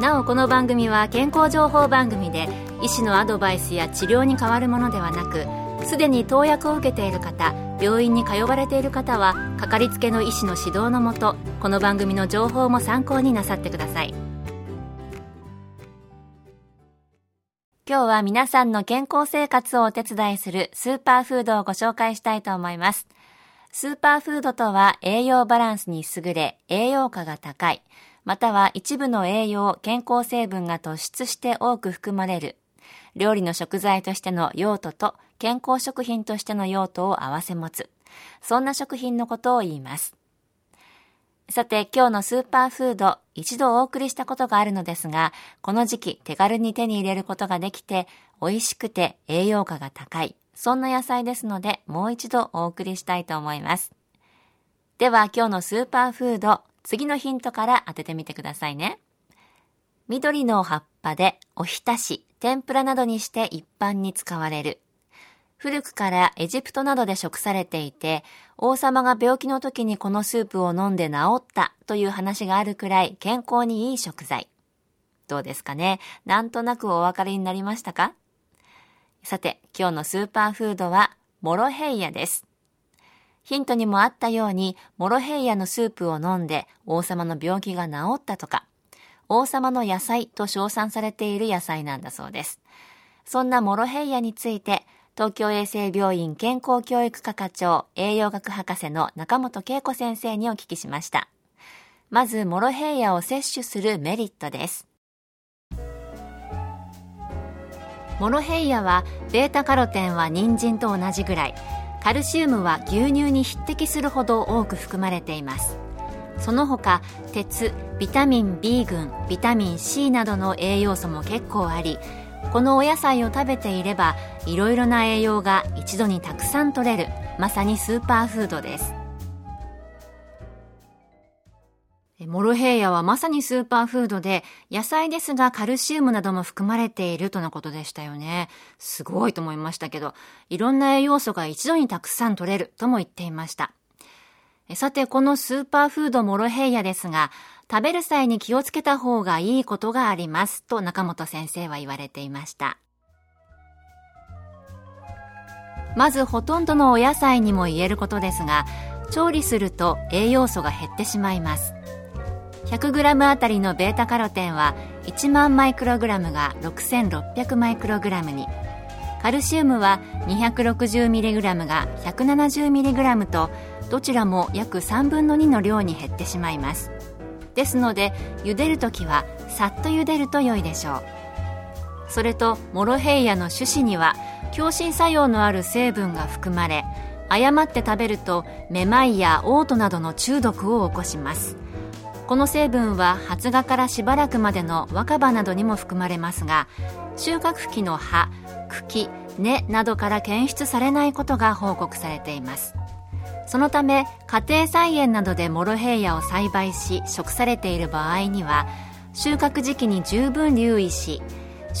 なおこの番組は健康情報番組で医師のアドバイスや治療に変わるものではなくすでに投薬を受けている方病院に通われている方はかかりつけの医師の指導のもとこの番組の情報も参考になさってください。今日は皆さんの健康生活をお手伝いするスーパーフードをご紹介したいと思います。スーパーフードとは栄養バランスに優れ栄養価が高い。または一部の栄養、健康成分が突出して多く含まれる料理の食材としての用途と健康食品としての用途を合わせ持つ。そんな食品のことを言います。さて、今日のスーパーフード、一度お送りしたことがあるのですが、この時期手軽に手に入れることができて、美味しくて栄養価が高い。そんな野菜ですので、もう一度お送りしたいと思います。では、今日のスーパーフード、次のヒントから当ててみてくださいね。緑の葉っぱでおひたし、天ぷらなどにして一般に使われる。古くからエジプトなどで食されていて、王様が病気の時にこのスープを飲んで治ったという話があるくらい健康にいい食材。どうですかね？なんとなくお分かりになりましたか？さて、今日のスーパーフードは、モロヘイヤです。ヒントにもあったように、モロヘイヤのスープを飲んで王様の病気が治ったとか、王様の野菜と称賛されている野菜なんだそうです。そんなモロヘイヤについて、東京衛生病院健康教育科課長栄養学博士の中本恵子先生にお聞きしました。まず、モロヘイヤを摂取するメリットです。モロヘイヤは、ベータカロテンは人参と同じぐらい、カルシウムは牛乳に匹敵するほど多く含まれています。その他鉄ビタミン B 群ビタミン C などの栄養素も結構ありこのお野菜を食べていればいろいろな栄養が一度にたくさん取れるまさにスーパーフードですモロヘイヤはまさにスーパーフードで、野菜ですがカルシウムなども含まれているとのことでしたよね。すごいと思いましたけど、いろんな栄養素が一度にたくさん取れるとも言っていました。さて、このスーパーフードモロヘイヤですが、食べる際に気をつけた方がいいことがありますと中本先生は言われていました。まずほとんどのお野菜にも言えることですが、調理すると栄養素が減ってしまいます。100g あたりのベータカロテンは1万マイクログラムが6600マイクログラムに、カルシウムは 260mg が 170mg とどちらも約3分の2の量に減ってしまいます。ですので茹でるときはさっと茹でると良いでしょう。それとモロヘイヤの種子には強心作用のある成分が含まれ誤って食べるとめまいや嘔吐などの中毒を起こします。この成分は発芽からしばらくまでの若葉などにも含まれますが収穫期の葉茎根などから検出されないことが報告されています。そのため家庭菜園などでモロヘイヤを栽培し食されている場合には収穫時期に十分留意し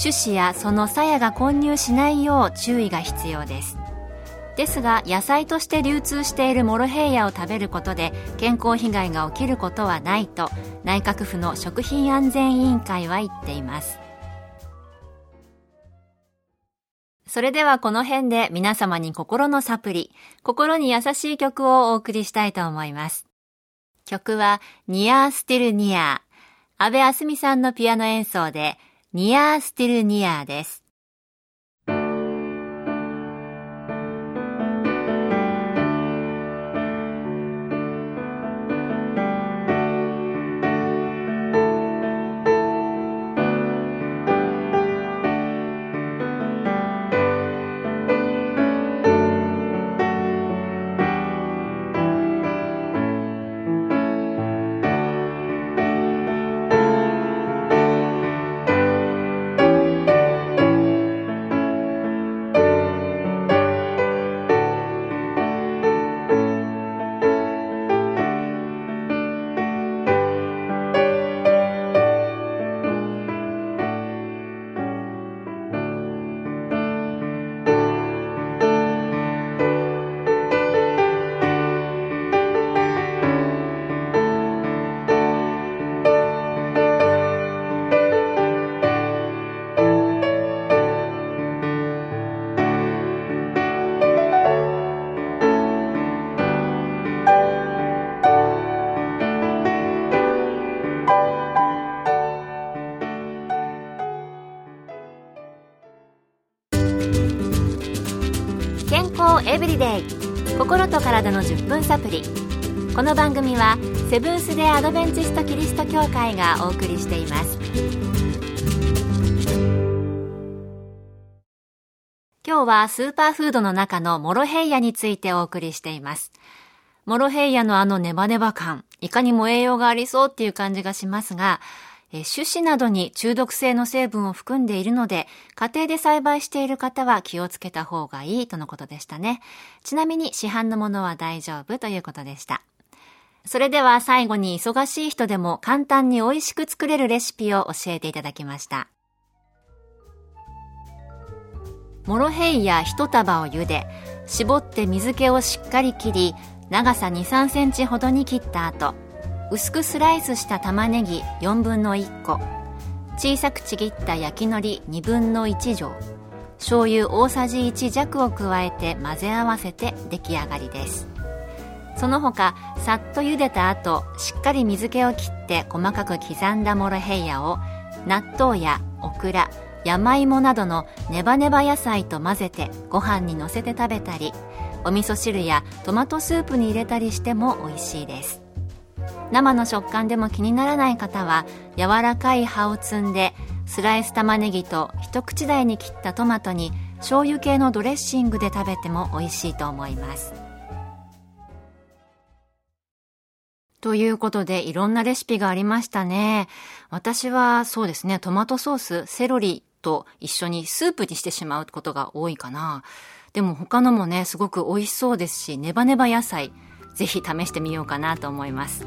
種子やその鞘が混入しないよう注意が必要です。ですが野菜として流通しているモロヘイヤを食べることで健康被害が起きることはないと内閣府の食品安全委員会は言っていますそれではこの辺で皆様に心のサプリ、心に優しい曲をお送りしたいと思います。曲は、ニアースティルニア。安部あすみさんのピアノ演奏で、ニアースティルニアです。リデイ心と体の10分サプリ。この番組はセブンス・デ・アドベンチスト・キリスト教会がお送りしています。今日はスーパーフードの中のモロヘイヤについてお送りしています。モロヘイヤのあのネバネバ感いかにも栄養がありそうっていう感じがしますがえ種子などに中毒性の成分を含んでいるので、家庭で栽培している方は気をつけた方がいいとのことでしたね。ちなみに市販のものは大丈夫ということでした。それでは最後に忙しい人でも簡単に美味しく作れるレシピを教えていただきました。モロヘイヤ1束を茹で、絞って水気をしっかり切り、長さ2、3センチほどに切った後、薄くスライスした玉ねぎ4分の1個。小さくちぎった焼き海苔2分の1錠醤油大さじ1弱を加えて混ぜ合わせて出来上がりです。その他さっと茹でた後しっかり水気を切って細かく刻んだモロヘイヤを納豆やオクラ山芋などのネバネバ野菜と混ぜてご飯にのせて食べたりお味噌汁やトマトスープに入れたりしても美味しいです。生の食感でも気にならない方は柔らかい葉を摘んでスライス玉ねぎと一口大に切ったトマトに醤油系のドレッシングで食べても美味しいと思います。ということでいろんなレシピがありましたね。私はそうですねトマトソースセロリと一緒にスープにしてしまうことが多いかな。でも他のもねすごく美味しそうですしネバネバ野菜ぜひ試してみようかなと思います。